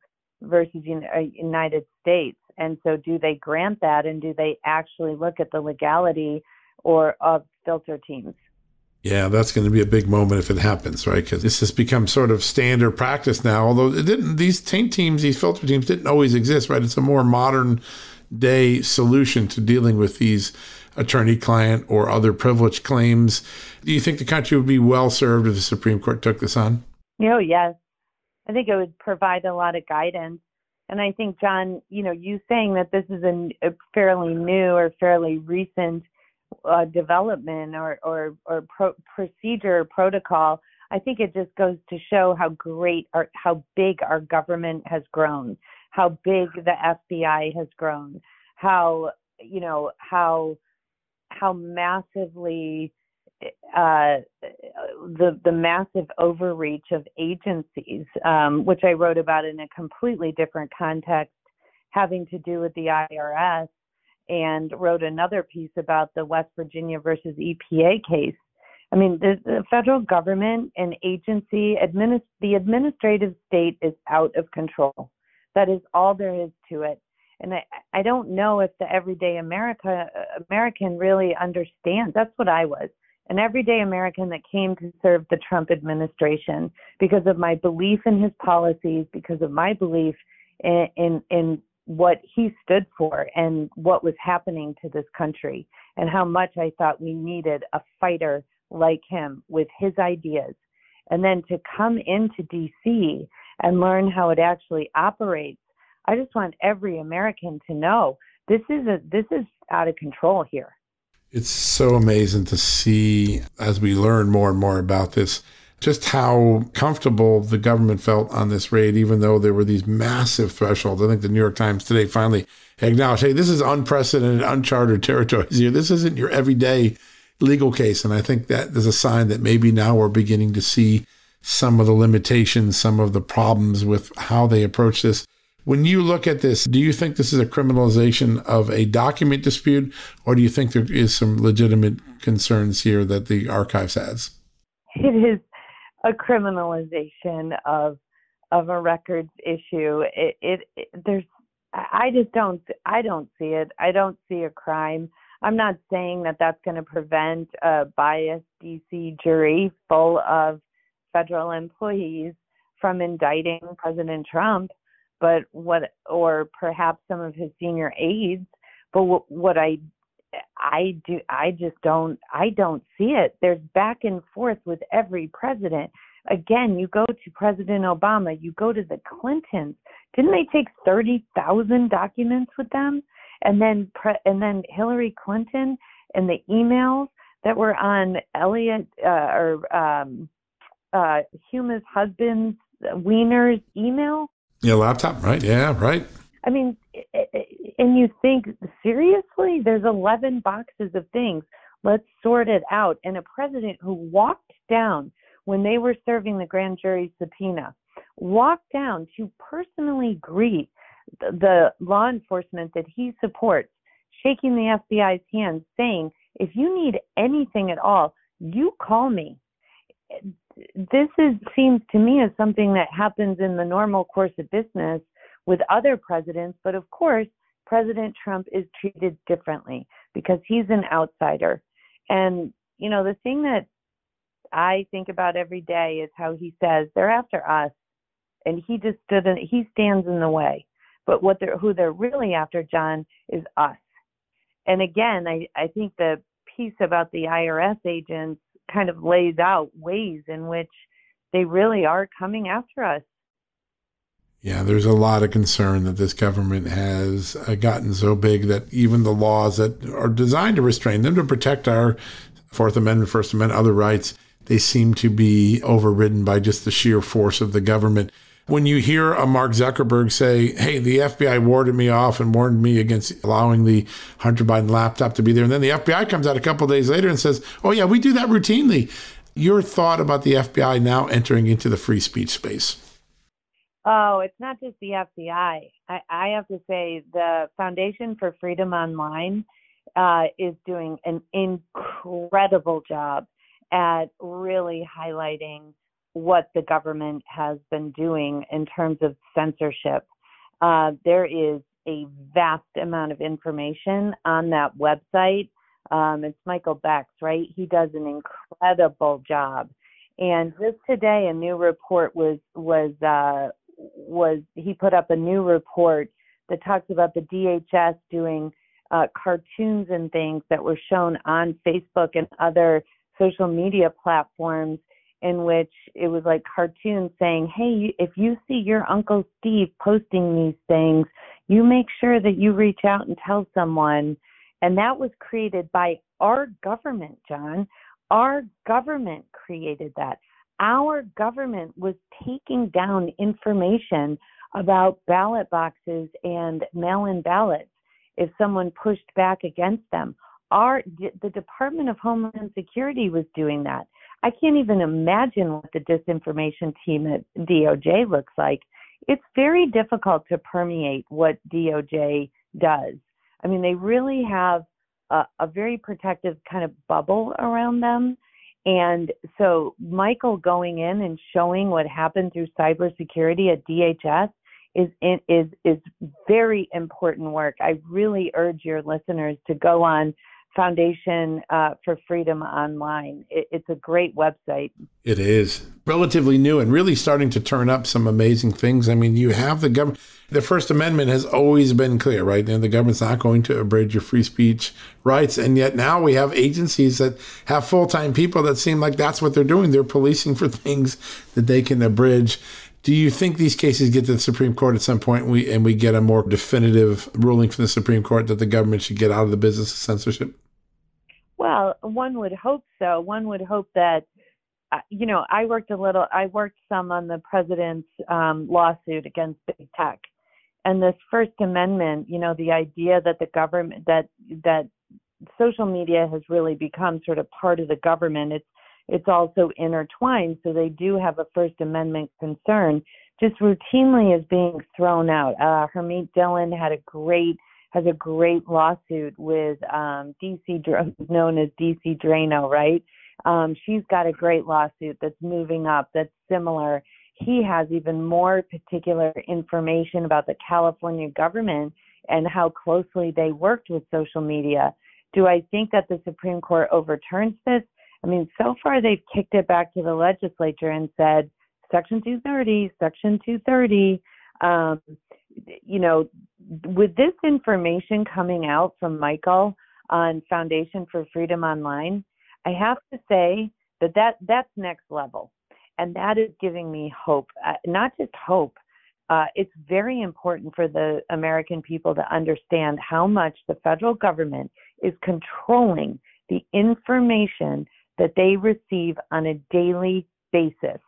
versus uh, United States and so do they grant that and do they actually look at the legality or of filter teams yeah, that's going to be a big moment if it happens, right? Because this has become sort of standard practice now. Although it didn't, these taint teams, these filter teams didn't always exist, right? It's a more modern day solution to dealing with these attorney client or other privilege claims. Do you think the country would be well served if the Supreme Court took this on? Oh, yes. I think it would provide a lot of guidance. And I think, John, you know, you saying that this is a, a fairly new or fairly recent uh, development or or, or pro- procedure or protocol, I think it just goes to show how great our how big our government has grown, how big the FBI has grown, how you know how how massively uh, the the massive overreach of agencies, um, which I wrote about in a completely different context, having to do with the IRS and wrote another piece about the West Virginia versus EPA case. I mean, the, federal government and agency, administ- the administrative state is out of control. That is all there is to it. And I, I don't know if the everyday America American really understands. That's what I was, an everyday American that came to serve the Trump administration because of my belief in his policies, because of my belief in, in, in what he stood for and what was happening to this country and how much I thought we needed a fighter like him with his ideas. And then to come into DC and learn how it actually operates. I just want every American to know this is a this is out of control here. It's so amazing to see as we learn more and more about this just how comfortable the government felt on this raid, even though there were these massive thresholds. I think the New York Times today finally acknowledged, hey, this is unprecedented, uncharted territories here. This isn't your everyday legal case. And I think that is a sign that maybe now we're beginning to see some of the limitations, some of the problems with how they approach this. When you look at this, do you think this is a criminalization of a document dispute, or do you think there is some legitimate concerns here that the archives has? It is a criminalization of of a records issue. It, it, it there's I just don't I don't see it. I don't see a crime. I'm not saying that that's going to prevent a biased DC jury full of federal employees from indicting President Trump, but what or perhaps some of his senior aides. But what, what I I do I just don't I don't see it. There's back and forth with every president. Again, you go to President Obama, you go to the Clintons. Didn't they take 30,000 documents with them? And then pre- and then Hillary Clinton and the emails that were on Elliot uh, or um uh Huma's husband's Weiner's email. Yeah, laptop, right? Yeah, right. I mean, and you think seriously, there's 11 boxes of things. Let's sort it out. And a president who walked down when they were serving the grand jury subpoena, walked down to personally greet the law enforcement that he supports, shaking the FBI's hand, saying, if you need anything at all, you call me. This is seems to me as something that happens in the normal course of business with other presidents, but of course, President Trump is treated differently because he's an outsider. And, you know, the thing that I think about every day is how he says they're after us, and he just stood in, he stands in the way. But what they're who they're really after, John, is us. And again, I I think the piece about the IRS agents kind of lays out ways in which they really are coming after us. Yeah, there's a lot of concern that this government has uh, gotten so big that even the laws that are designed to restrain them to protect our Fourth Amendment, First Amendment, other rights, they seem to be overridden by just the sheer force of the government. When you hear a Mark Zuckerberg say, Hey, the FBI warded me off and warned me against allowing the Hunter Biden laptop to be there. And then the FBI comes out a couple days later and says, Oh, yeah, we do that routinely. Your thought about the FBI now entering into the free speech space? Oh, it's not just the FBI. I, I have to say the Foundation for Freedom Online uh, is doing an incredible job at really highlighting what the government has been doing in terms of censorship. Uh, there is a vast amount of information on that website. Um, it's Michael Benz, right? He does an incredible job. And just today, a new report was was uh, was he put up a new report that talks about the DHS doing uh, cartoons and things that were shown on Facebook and other social media platforms in which it was like cartoons saying, "Hey, if you see your uncle Steve posting these things, you make sure that you reach out and tell someone." And that was created by our government, John. Our government created that our government was taking down information about ballot boxes and mail in ballots if someone pushed back against them. Our, the Department of Homeland Security was doing that. I can't even imagine what the disinformation team at DOJ looks like. It's very difficult to permeate what DOJ does. I mean, they really have a, a very protective kind of bubble around them and so Michael going in and showing what happened through cybersecurity at DHS is is is very important work. I really urge your listeners to go on Foundation uh, for Freedom Online. It, it's a great website. It is relatively new and really starting to turn up some amazing things. I mean, you have the government. The First Amendment has always been clear, right? And the government's not going to abridge your free speech rights. And yet now we have agencies that have full time people that seem like that's what they're doing. They're policing for things that they can abridge. Do you think these cases get to the Supreme Court at some point and we, and we get a more definitive ruling from the Supreme Court that the government should get out of the business of censorship? Well, one would hope so. One would hope that, uh, you know, I worked a little, I worked some on the president's um, lawsuit against big tech, and this First Amendment. You know, the idea that the government that that social media has really become sort of part of the government. It's it's also intertwined, so they do have a First Amendment concern. Just routinely is being thrown out. Uh, Harmeet Dhillon had a great has a great lawsuit with um, DC, known as DC Draino, right? Um, she's got a great lawsuit that's moving up that's similar. He has even more particular information about the California government and how closely they worked with social media. Do I think that the Supreme Court overturns this? I mean, so far they've kicked it back to the legislature and said Section 230, Section 230. Um, you know, with this information coming out from Michael on Foundation for Freedom Online, I have to say that, that that's next level. And that is giving me hope, uh, not just hope. Uh, it's very important for the American people to understand how much the federal government is controlling the information that they receive on a daily basis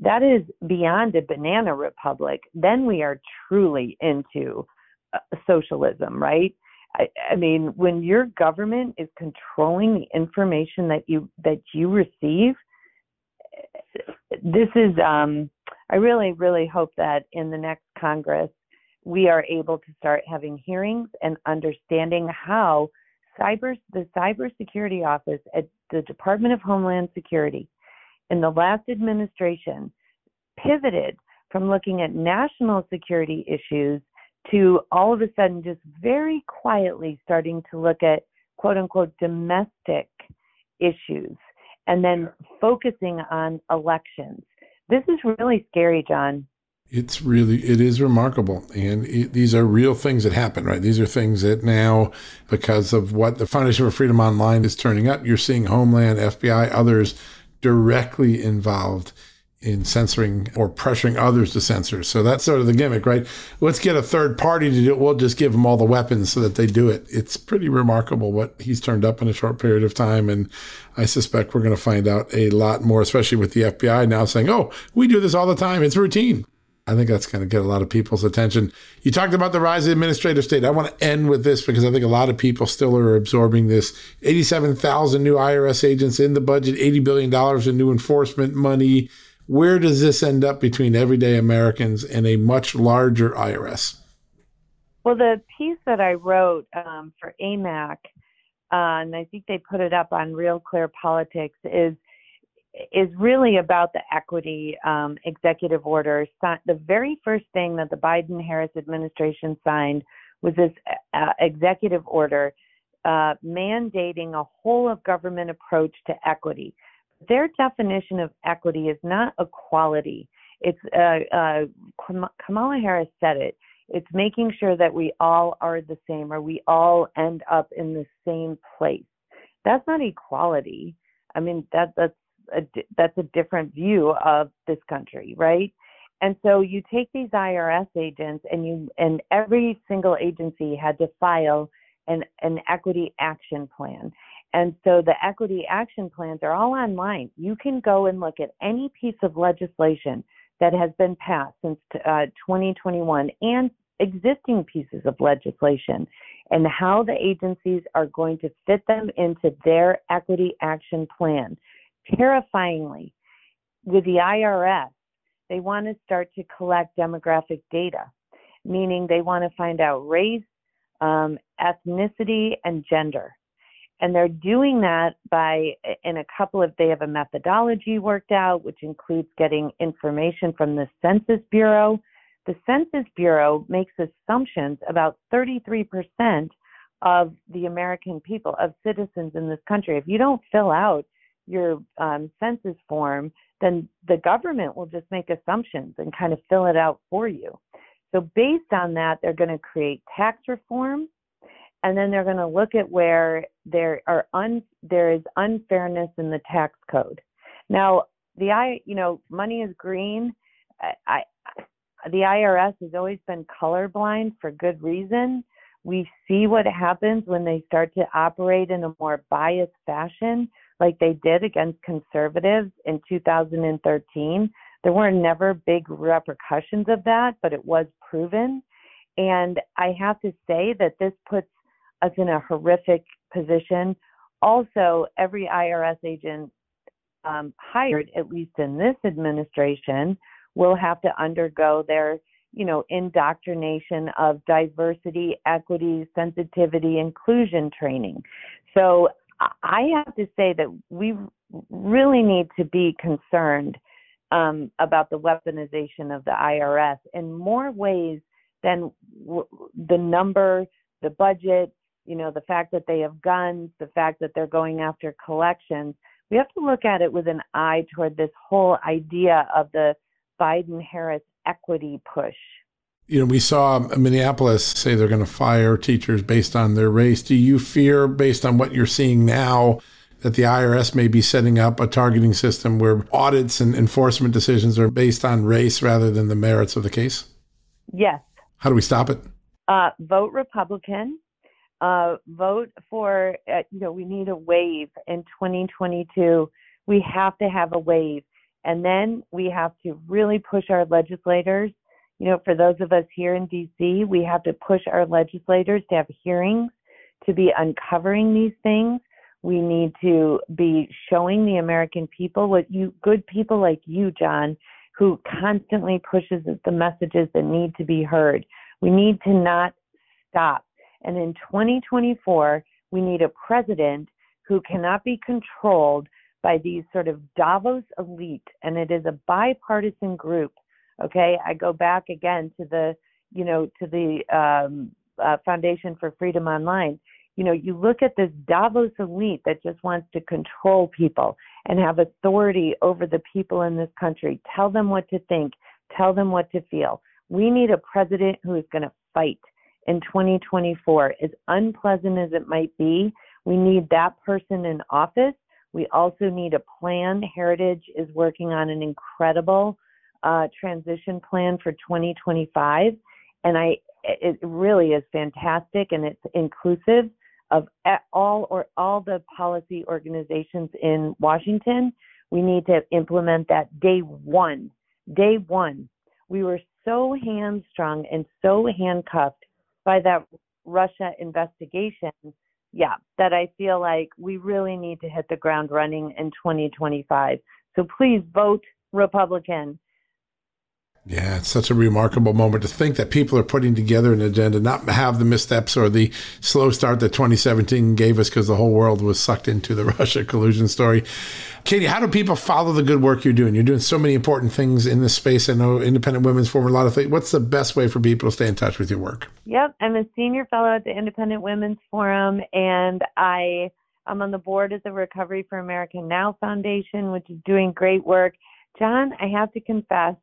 that is beyond a banana republic. Then we are truly into uh, socialism, right? I, I mean, when your government is controlling the information that you that you receive, this is. Um, I really, really hope that in the next Congress we are able to start having hearings and understanding how cyber the cybersecurity office at the Department of Homeland Security in the last administration pivoted from looking at national security issues to all of a sudden just very quietly starting to look at quote unquote domestic issues and then focusing on elections. This is really scary, John. It's really, it is remarkable. And it, these are real things that happen, right? These are things that now, because of what the Foundation for Freedom Online is turning up, you're seeing Homeland, FBI, others directly involved in censoring or pressuring others to censor. So that's sort of the gimmick, right? Let's get a third party to do it. We'll just give them all the weapons so that they do it. It's pretty remarkable what he's turned up in a short period of time. And I suspect we're going to find out a lot more, especially with the FBI now saying, oh, we do this all the time. It's routine. I think that's going to get a lot of people's attention. You talked about the rise of the administrative state. I want to end with this because I think a lot of people still are absorbing this. 87,000 new IRS agents in the budget, $80 billion in new enforcement money where does this end up between everyday Americans and a much larger IRS? Well, the piece that I wrote um, for AMAC, uh, and I think they put it up on Real Clear Politics, is is really about the equity um, executive order. The very first thing that the Biden-Harris administration signed was this uh, executive order uh, mandating a whole of government approach to equity their definition of equity is not equality. It's uh, uh, Kamala Harris said it. It's making sure that we all are the same, or we all end up in the same place. That's not equality. I mean, that that's a that's a different view of this country, right? And so you take these IRS agents, and you and every single agency had to file an an equity action plan. And so the equity action plans are all online. You can go and look at any piece of legislation that has been passed since uh, 2021 and existing pieces of legislation and how the agencies are going to fit them into their equity action plan. Terrifyingly, with the IRS, they want to start to collect demographic data, meaning they want to find out race, um, ethnicity, and gender. And they're doing that by, in a couple of, they have a methodology worked out, which includes getting information from the Census Bureau. The Census Bureau makes assumptions about 33% of the American people, of citizens in this country. If you don't fill out your um, census form, then the government will just make assumptions and kind of fill it out for you. So, based on that, they're going to create tax reform and then they're going to look at where there are un, there is unfairness in the tax code. Now, the I, you know, money is green. I, I the IRS has always been colorblind for good reason. We see what happens when they start to operate in a more biased fashion, like they did against conservatives in 2013. There were never big repercussions of that, but it was proven. And I have to say that this puts us in a horrific position. Also, every IRS agent um, hired, at least in this administration, will have to undergo their, you know, indoctrination of diversity, equity, sensitivity, inclusion training. So I have to say that we really need to be concerned um, about the weaponization of the IRS in more ways than w- the number, the budget, you know, the fact that they have guns, the fact that they're going after collections, we have to look at it with an eye toward this whole idea of the Biden Harris equity push. You know, we saw Minneapolis say they're going to fire teachers based on their race. Do you fear, based on what you're seeing now, that the IRS may be setting up a targeting system where audits and enforcement decisions are based on race rather than the merits of the case? Yes. How do we stop it? Uh, vote Republican uh, vote for, uh, you know, we need a wave in 2022. We have to have a wave. And then we have to really push our legislators. You know, for those of us here in DC, we have to push our legislators to have hearings, to be uncovering these things. We need to be showing the American people what you, good people like you, John, who constantly pushes the messages that need to be heard. We need to not stop and in 2024, we need a president who cannot be controlled by these sort of Davos elite, and it is a bipartisan group. Okay, I go back again to the, you know, to the um, uh, Foundation for Freedom Online. You know, you look at this Davos elite that just wants to control people and have authority over the people in this country, tell them what to think, tell them what to feel. We need a president who is going to fight in 2024. As unpleasant as it might be, we need that person in office. We also need a plan. Heritage is working on an incredible uh, transition plan for 2025, and I it really is fantastic and it's inclusive of all or all the policy organizations in Washington. We need to implement that day one. Day one. We were so hamstrung and so handcuffed by that Russia investigation. Yeah, that I feel like we really need to hit the ground running in 2025. So please vote Republican yeah, it's such a remarkable moment to think that people are putting together an agenda, not have the missteps or the slow start that 2017 gave us because the whole world was sucked into the Russia collusion story. Katie, how do people follow the good work you're doing? You're doing so many important things in this space. I know Independent Women's Forum, a lot of things. What's the best way for people to stay in touch with your work? Yep, I'm a senior fellow at the Independent Women's Forum, and I I'm on the board of the Recovery for America Now Foundation, which is doing great work. John, I have to confess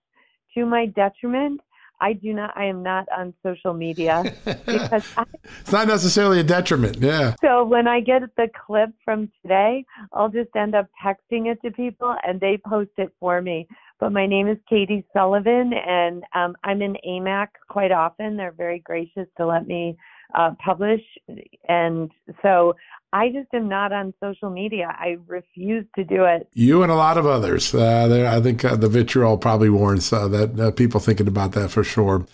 to my detriment, I do not. I am not on social media because I, it's not necessarily a detriment. Yeah. So when I get the clip from today, I'll just end up texting it to people, and they post it for me. But my name is Katie Sullivan, and um, I'm in AMAC quite often. They're very gracious to let me uh, publish, and so I just am not on social media. I refuse to do it. You and a lot of others. Uh, I think uh, the vitriol probably warrants uh, that uh, people thinking about that for sure.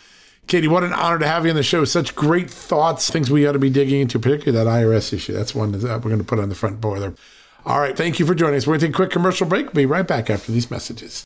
Katie, what an honor to have you on the show. Such great thoughts, things we ought to be digging into, particularly that IRS issue. That's one that we're going to put on the front boiler. All right, thank you for joining us. We're going to take a quick commercial break. We'll be right back after these messages.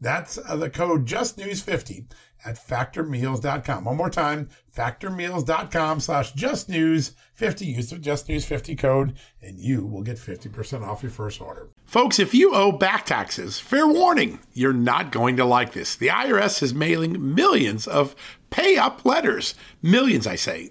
That's uh, the code justnews50 at factormeals.com. One more time, factormeals.com slash justnews50. Use the justnews50 code and you will get 50% off your first order. Folks, if you owe back taxes, fair warning, you're not going to like this. The IRS is mailing millions of pay up letters. Millions, I say.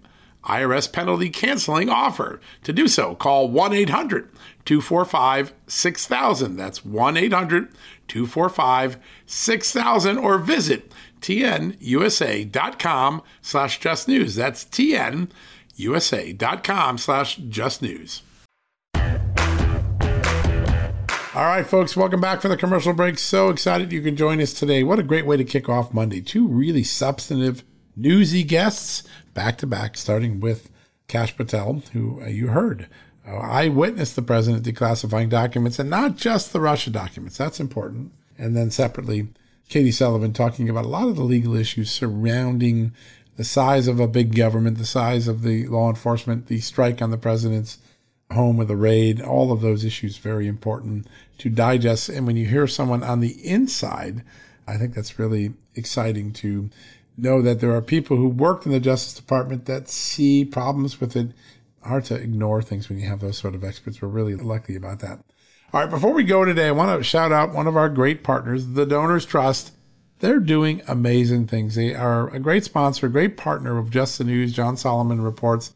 IRS penalty canceling offer. To do so, call 1 800 245 6000. That's 1 800 245 6000 or visit tnusa.com slash just news. That's tnusa.com slash just news. All right, folks, welcome back from the commercial break. So excited you can join us today. What a great way to kick off Monday. Two really substantive, newsy guests back to back, starting with Kash Patel, who uh, you heard. Uh, I witnessed the president declassifying documents and not just the Russia documents. That's important. And then separately, Katie Sullivan talking about a lot of the legal issues surrounding the size of a big government, the size of the law enforcement, the strike on the president's home with a raid. All of those issues very important to digest. And when you hear someone on the inside, I think that's really exciting to know that there are people who worked in the Justice Department that see problems with it. Hard to ignore things when you have those sort of experts. We're really lucky about that. All right, before we go today, I want to shout out one of our great partners, the Donors Trust. They're doing amazing things. They are a great sponsor, a great partner of Just the News. John Solomon reports.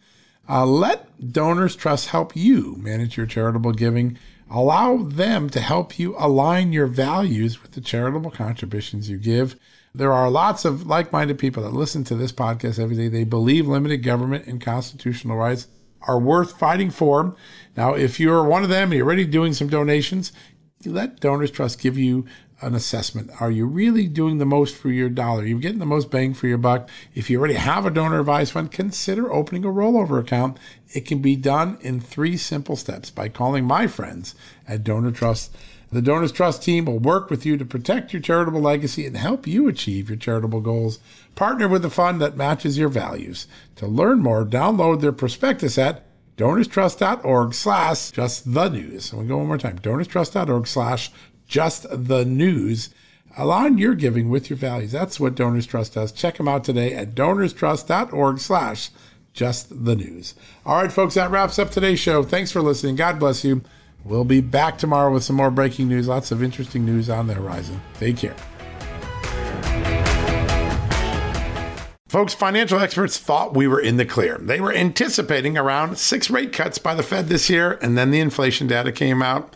Uh, let Donors Trust help you manage your charitable giving. Allow them to help you align your values with the charitable contributions you give. There are lots of like minded people that listen to this podcast every day. They believe limited government and constitutional rights are worth fighting for. Now, if you're one of them and you're already doing some donations, let Donors Trust give you an assessment. Are you really doing the most for your dollar? You're you getting the most bang for your buck? If you already have a donor advised fund, consider opening a rollover account. It can be done in three simple steps by calling my friends at Donor Trust the Donors Trust team will work with you to protect your charitable legacy and help you achieve your charitable goals. Partner with a fund that matches your values. To learn more, download their prospectus at donorstrust.org slash just the news. And we go one more time, donorstrust.org slash just the news. Align your giving with your values. That's what Donors Trust does. Check them out today at donorstrust.org slash just the news. All right, folks, that wraps up today's show. Thanks for listening. God bless you. We'll be back tomorrow with some more breaking news. Lots of interesting news on the horizon. Take care. Folks, financial experts thought we were in the clear. They were anticipating around six rate cuts by the Fed this year, and then the inflation data came out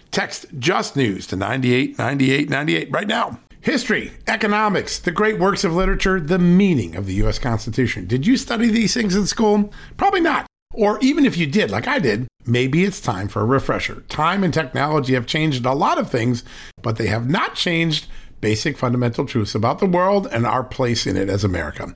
Text Just News to 989898 right now. History, economics, the great works of literature, the meaning of the U.S. Constitution. Did you study these things in school? Probably not. Or even if you did, like I did, maybe it's time for a refresher. Time and technology have changed a lot of things, but they have not changed basic fundamental truths about the world and our place in it as America.